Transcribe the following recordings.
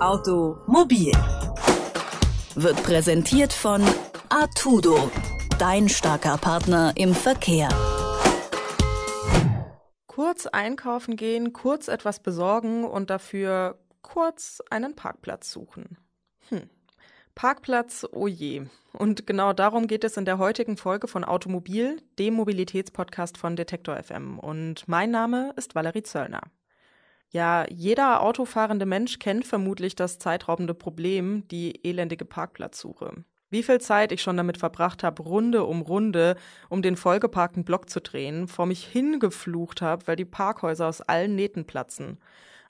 Automobil wird präsentiert von Artudo, dein starker Partner im Verkehr. Kurz einkaufen gehen, kurz etwas besorgen und dafür kurz einen Parkplatz suchen. Hm. Parkplatz, oh je. Und genau darum geht es in der heutigen Folge von Automobil, dem Mobilitätspodcast von Detektor FM. Und mein Name ist Valerie Zöllner. Ja, jeder autofahrende Mensch kennt vermutlich das zeitraubende Problem, die elendige Parkplatzsuche. Wie viel Zeit ich schon damit verbracht habe, Runde um Runde um den vollgeparkten Block zu drehen, vor mich hingeflucht habe, weil die Parkhäuser aus allen Nähten platzen.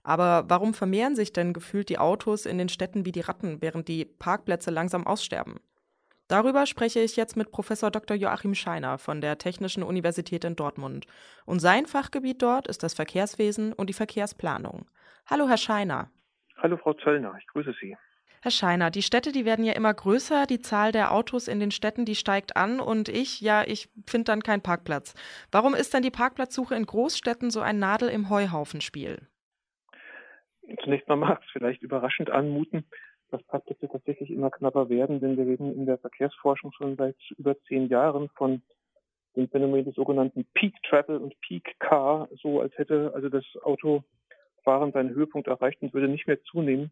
Aber warum vermehren sich denn gefühlt die Autos in den Städten wie die Ratten, während die Parkplätze langsam aussterben? Darüber spreche ich jetzt mit Professor Dr. Joachim Scheiner von der Technischen Universität in Dortmund. Und sein Fachgebiet dort ist das Verkehrswesen und die Verkehrsplanung. Hallo, Herr Scheiner. Hallo, Frau Zöllner. Ich grüße Sie. Herr Scheiner, die Städte, die werden ja immer größer, die Zahl der Autos in den Städten, die steigt an und ich, ja, ich finde dann keinen Parkplatz. Warum ist denn die Parkplatzsuche in Großstädten so ein Nadel im Heuhaufenspiel? Zunächst mal mag es vielleicht überraschend anmuten, dass Parkplätze tatsächlich immer knapper werden, denn wir reden in der Verkehrsforschung schon seit über zehn Jahren von dem Phänomen des sogenannten Peak Travel und Peak Car, so als hätte also das Autofahren seinen Höhepunkt erreicht und würde nicht mehr zunehmen.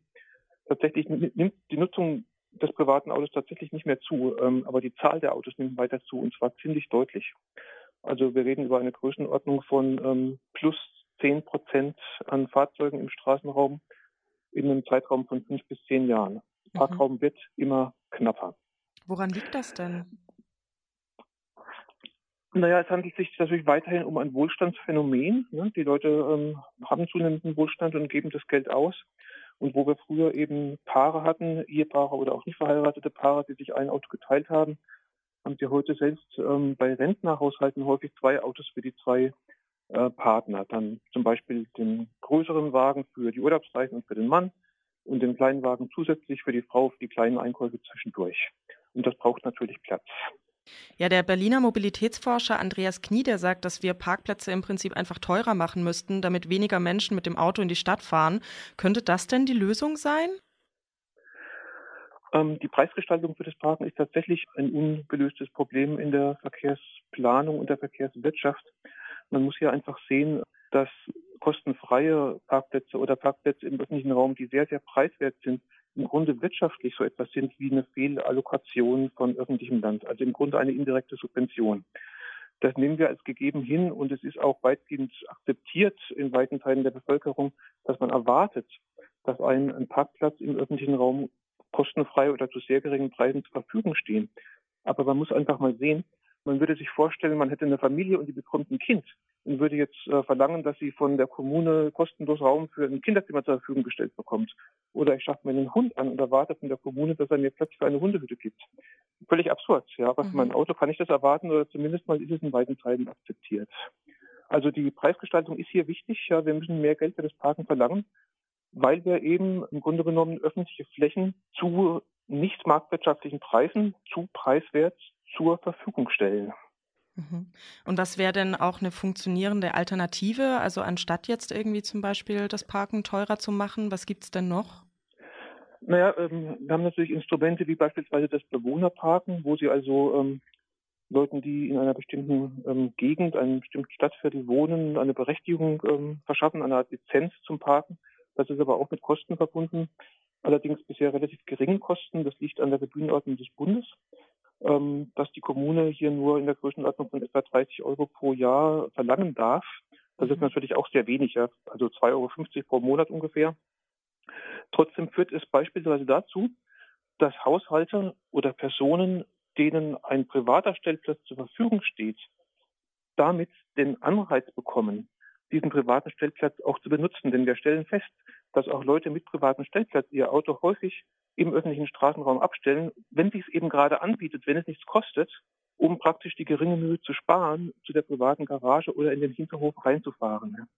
Tatsächlich nimmt die Nutzung des privaten Autos tatsächlich nicht mehr zu, ähm, aber die Zahl der Autos nimmt weiter zu und zwar ziemlich deutlich. Also wir reden über eine Größenordnung von ähm, plus zehn Prozent an Fahrzeugen im Straßenraum in einem Zeitraum von fünf bis zehn Jahren. Mhm. Parkraum mhm. wird immer knapper. Woran liegt das denn? Naja, es handelt sich natürlich weiterhin um ein Wohlstandsphänomen. Ne? Die Leute ähm, haben zunehmenden Wohlstand und geben das Geld aus. Und wo wir früher eben Paare hatten, Ehepaare oder auch nicht verheiratete Paare, die sich ein Auto geteilt haben, haben sie heute selbst ähm, bei Rentnerhaushalten häufig zwei Autos für die zwei äh, Partner. Dann zum Beispiel den größeren Wagen für die Urlaubsreisen und für den Mann und den kleinen Wagen zusätzlich für die Frau für die kleinen Einkäufe zwischendurch. Und das braucht natürlich Platz. Ja, der Berliner Mobilitätsforscher Andreas Knie, der sagt, dass wir Parkplätze im Prinzip einfach teurer machen müssten, damit weniger Menschen mit dem Auto in die Stadt fahren. Könnte das denn die Lösung sein? Ähm, die Preisgestaltung für das Parken ist tatsächlich ein ungelöstes Problem in der Verkehrsplanung und der Verkehrswirtschaft. Man muss hier einfach sehen, dass kostenfreie Parkplätze oder Parkplätze im öffentlichen Raum, die sehr, sehr preiswert sind, im Grunde wirtschaftlich so etwas sind wie eine Fehlallokation von öffentlichem Land, also im Grunde eine indirekte Subvention. Das nehmen wir als gegeben hin und es ist auch weitgehend akzeptiert in weiten Teilen der Bevölkerung, dass man erwartet, dass ein, ein Parkplatz im öffentlichen Raum kostenfrei oder zu sehr geringen Preisen zur Verfügung stehen. Aber man muss einfach mal sehen, man würde sich vorstellen, man hätte eine Familie und die bekommt ein Kind und würde jetzt äh, verlangen, dass sie von der Kommune kostenlos Raum für ein Kinderzimmer zur Verfügung gestellt bekommt. Oder ich schaffe mir einen Hund an und erwarte von der Kommune, dass er mir Platz für eine Hundehütte gibt. Völlig absurd. Ja, was mhm. mein Auto kann ich das erwarten oder zumindest mal ist es in weiten Teilen akzeptiert. Also die Preisgestaltung ist hier wichtig. Ja, wir müssen mehr Geld für das Parken verlangen, weil wir eben im Grunde genommen öffentliche Flächen zu nicht marktwirtschaftlichen Preisen, zu preiswert zur Verfügung stellen. Mhm. Und was wäre denn auch eine funktionierende Alternative? Also anstatt jetzt irgendwie zum Beispiel das Parken teurer zu machen, was gibt es denn noch? Naja, ähm, wir haben natürlich Instrumente wie beispielsweise das Bewohnerparken, wo Sie also ähm, Leuten, die in einer bestimmten ähm, Gegend, einem bestimmten Stadtviertel wohnen, eine Berechtigung ähm, verschaffen, eine Art Lizenz zum Parken. Das ist aber auch mit Kosten verbunden. Allerdings bisher relativ geringen Kosten. Das liegt an der Gebührenordnung des Bundes ähm, dass die Kommune hier nur in der Größenordnung von etwa 30 Euro pro Jahr verlangen darf. Das mhm. ist natürlich auch sehr wenig, ja, also 2,50 Euro pro Monat ungefähr. Trotzdem führt es beispielsweise dazu, dass Haushalte oder Personen, denen ein privater Stellplatz zur Verfügung steht, damit den Anreiz bekommen, diesen privaten Stellplatz auch zu benutzen. Denn wir stellen fest, dass auch Leute mit privatem Stellplatz ihr Auto häufig im öffentlichen Straßenraum abstellen, wenn sich es eben gerade anbietet, wenn es nichts kostet, um praktisch die geringe Mühe zu sparen, zu der privaten Garage oder in den Hinterhof reinzufahren.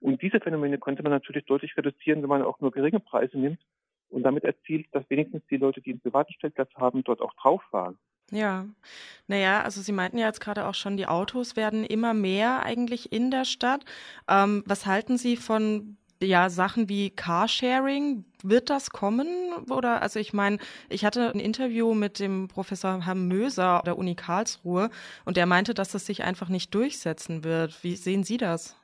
Und diese Phänomene könnte man natürlich deutlich reduzieren, wenn man auch nur geringe Preise nimmt und damit erzielt, dass wenigstens die Leute, die einen privaten Stellplatz haben, dort auch drauf fahren. Ja, naja, also Sie meinten ja jetzt gerade auch schon, die Autos werden immer mehr eigentlich in der Stadt. Ähm, was halten Sie von Ja, Sachen wie Carsharing, wird das kommen? Oder, also ich meine, ich hatte ein Interview mit dem Professor Herrn Möser der Uni Karlsruhe und der meinte, dass das sich einfach nicht durchsetzen wird. Wie sehen Sie das?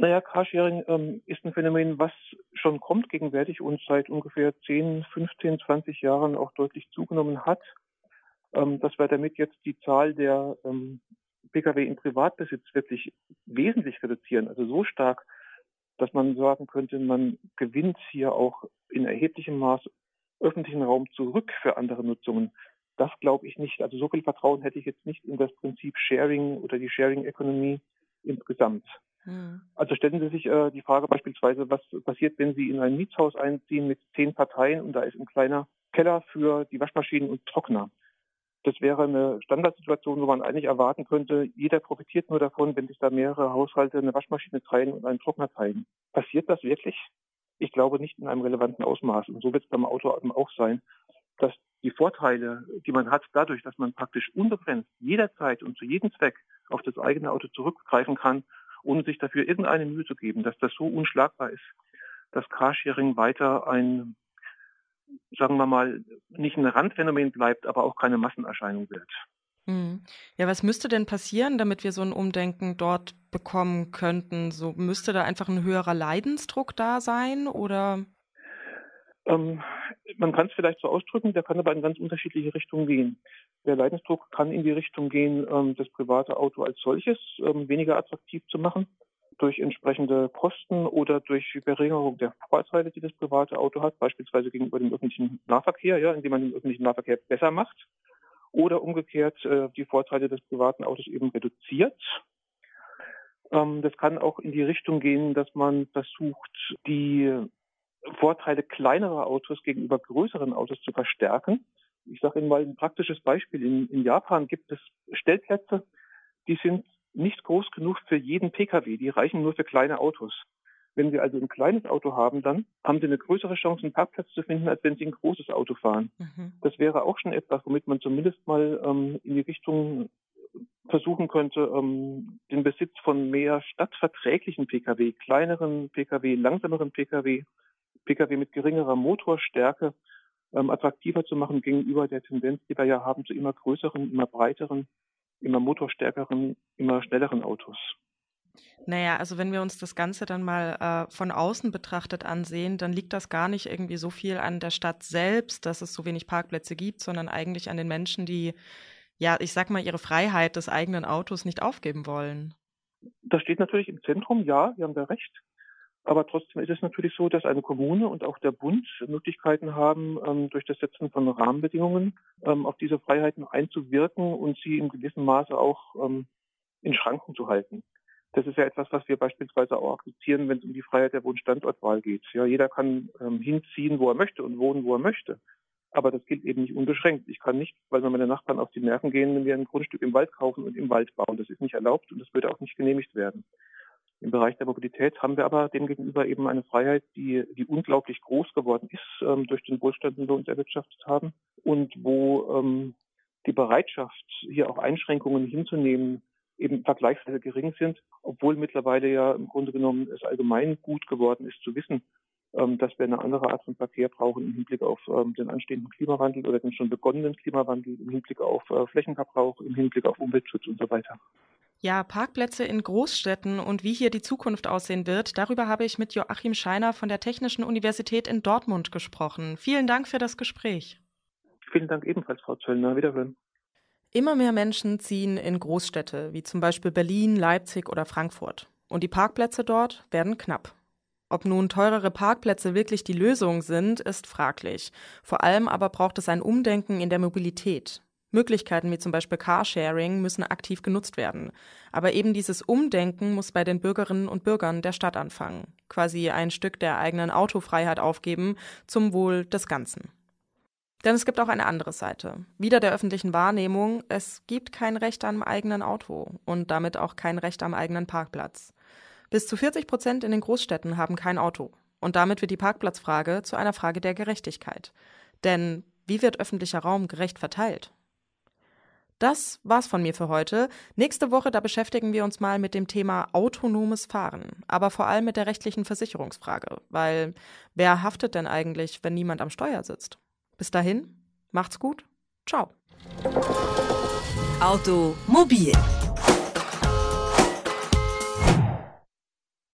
Naja, Carsharing ähm, ist ein Phänomen, was schon kommt gegenwärtig und seit ungefähr 10, 15, 20 Jahren auch deutlich zugenommen hat. Ähm, dass wir damit jetzt die Zahl der ähm, Pkw in Privatbesitz wirklich wesentlich reduzieren, also so stark, dass man sagen könnte, man gewinnt hier auch in erheblichem Maß öffentlichen Raum zurück für andere Nutzungen. Das glaube ich nicht. Also so viel Vertrauen hätte ich jetzt nicht in das Prinzip Sharing oder die Sharing Economy insgesamt. Mhm. Also stellen Sie sich äh, die Frage beispielsweise, was passiert, wenn Sie in ein Mietshaus einziehen mit zehn Parteien und da ist ein kleiner Keller für die Waschmaschinen und Trockner. Das wäre eine Standardsituation, wo man eigentlich erwarten könnte, jeder profitiert nur davon, wenn sich da mehrere Haushalte eine Waschmaschine teilen und einen Trockner teilen. Passiert das wirklich? Ich glaube nicht in einem relevanten Ausmaß. Und so wird es beim Auto auch sein, dass die Vorteile, die man hat, dadurch, dass man praktisch unbegrenzt jederzeit und zu jedem Zweck auf das eigene Auto zurückgreifen kann ohne sich dafür irgendeine Mühe zu geben, dass das so unschlagbar ist, dass Carsharing weiter ein, sagen wir mal, nicht ein Randphänomen bleibt, aber auch keine Massenerscheinung wird. Hm. Ja, was müsste denn passieren, damit wir so ein Umdenken dort bekommen könnten? So müsste da einfach ein höherer Leidensdruck da sein oder? Ähm, man kann es vielleicht so ausdrücken, der kann aber in ganz unterschiedliche Richtungen gehen. Der Leidensdruck kann in die Richtung gehen, ähm, das private Auto als solches ähm, weniger attraktiv zu machen, durch entsprechende Kosten oder durch Verringerung der Vorteile, die das private Auto hat, beispielsweise gegenüber dem öffentlichen Nahverkehr, ja, indem man den öffentlichen Nahverkehr besser macht, oder umgekehrt äh, die Vorteile des privaten Autos eben reduziert. Ähm, das kann auch in die Richtung gehen, dass man versucht, die Vorteile kleinerer Autos gegenüber größeren Autos zu verstärken. Ich sage Ihnen mal ein praktisches Beispiel. In, in Japan gibt es Stellplätze, die sind nicht groß genug für jeden Pkw, die reichen nur für kleine Autos. Wenn Sie also ein kleines Auto haben, dann haben Sie eine größere Chance, einen Parkplatz zu finden, als wenn Sie ein großes Auto fahren. Mhm. Das wäre auch schon etwas, womit man zumindest mal ähm, in die Richtung versuchen könnte, ähm, den Besitz von mehr stadtverträglichen Pkw, kleineren Pkw, langsameren Pkw Pkw mit geringerer Motorstärke ähm, attraktiver zu machen gegenüber der Tendenz, die wir ja haben zu immer größeren, immer breiteren, immer motorstärkeren, immer schnelleren Autos. Naja, also wenn wir uns das Ganze dann mal äh, von außen betrachtet ansehen, dann liegt das gar nicht irgendwie so viel an der Stadt selbst, dass es so wenig Parkplätze gibt, sondern eigentlich an den Menschen, die, ja, ich sag mal, ihre Freiheit des eigenen Autos nicht aufgeben wollen. Das steht natürlich im Zentrum, ja, Sie haben da recht. Aber trotzdem ist es natürlich so, dass eine Kommune und auch der Bund Möglichkeiten haben, ähm, durch das Setzen von Rahmenbedingungen ähm, auf diese Freiheiten einzuwirken und sie in gewissem Maße auch ähm, in Schranken zu halten. Das ist ja etwas, was wir beispielsweise auch akzeptieren, wenn es um die Freiheit der Wohnstandortwahl geht. Ja, jeder kann ähm, hinziehen, wo er möchte und wohnen, wo er möchte. Aber das gilt eben nicht unbeschränkt. Ich kann nicht, weil mir meine Nachbarn auf die Nerven gehen, mir ein Grundstück im Wald kaufen und im Wald bauen. Das ist nicht erlaubt und das würde auch nicht genehmigt werden. Im Bereich der Mobilität haben wir aber demgegenüber eben eine Freiheit, die, die unglaublich groß geworden ist ähm, durch den Wohlstand, den wir uns erwirtschaftet haben und wo ähm, die Bereitschaft, hier auch Einschränkungen hinzunehmen, eben vergleichsweise gering sind, obwohl mittlerweile ja im Grunde genommen es allgemein gut geworden ist zu wissen, ähm, dass wir eine andere Art von Verkehr brauchen im Hinblick auf ähm, den anstehenden Klimawandel oder den schon begonnenen Klimawandel, im Hinblick auf äh, Flächenverbrauch, im Hinblick auf Umweltschutz und so weiter. Ja, Parkplätze in Großstädten und wie hier die Zukunft aussehen wird, darüber habe ich mit Joachim Scheiner von der Technischen Universität in Dortmund gesprochen. Vielen Dank für das Gespräch. Vielen Dank ebenfalls, Frau Zöllner. Wiederhören. Immer mehr Menschen ziehen in Großstädte, wie zum Beispiel Berlin, Leipzig oder Frankfurt. Und die Parkplätze dort werden knapp. Ob nun teurere Parkplätze wirklich die Lösung sind, ist fraglich. Vor allem aber braucht es ein Umdenken in der Mobilität. Möglichkeiten wie zum Beispiel Carsharing müssen aktiv genutzt werden. Aber eben dieses Umdenken muss bei den Bürgerinnen und Bürgern der Stadt anfangen. Quasi ein Stück der eigenen Autofreiheit aufgeben zum Wohl des Ganzen. Denn es gibt auch eine andere Seite. Wieder der öffentlichen Wahrnehmung, es gibt kein Recht am eigenen Auto und damit auch kein Recht am eigenen Parkplatz. Bis zu 40 Prozent in den Großstädten haben kein Auto. Und damit wird die Parkplatzfrage zu einer Frage der Gerechtigkeit. Denn wie wird öffentlicher Raum gerecht verteilt? Das war's von mir für heute. Nächste Woche, da beschäftigen wir uns mal mit dem Thema autonomes Fahren, aber vor allem mit der rechtlichen Versicherungsfrage, weil wer haftet denn eigentlich, wenn niemand am Steuer sitzt? Bis dahin, macht's gut. Ciao. Automobil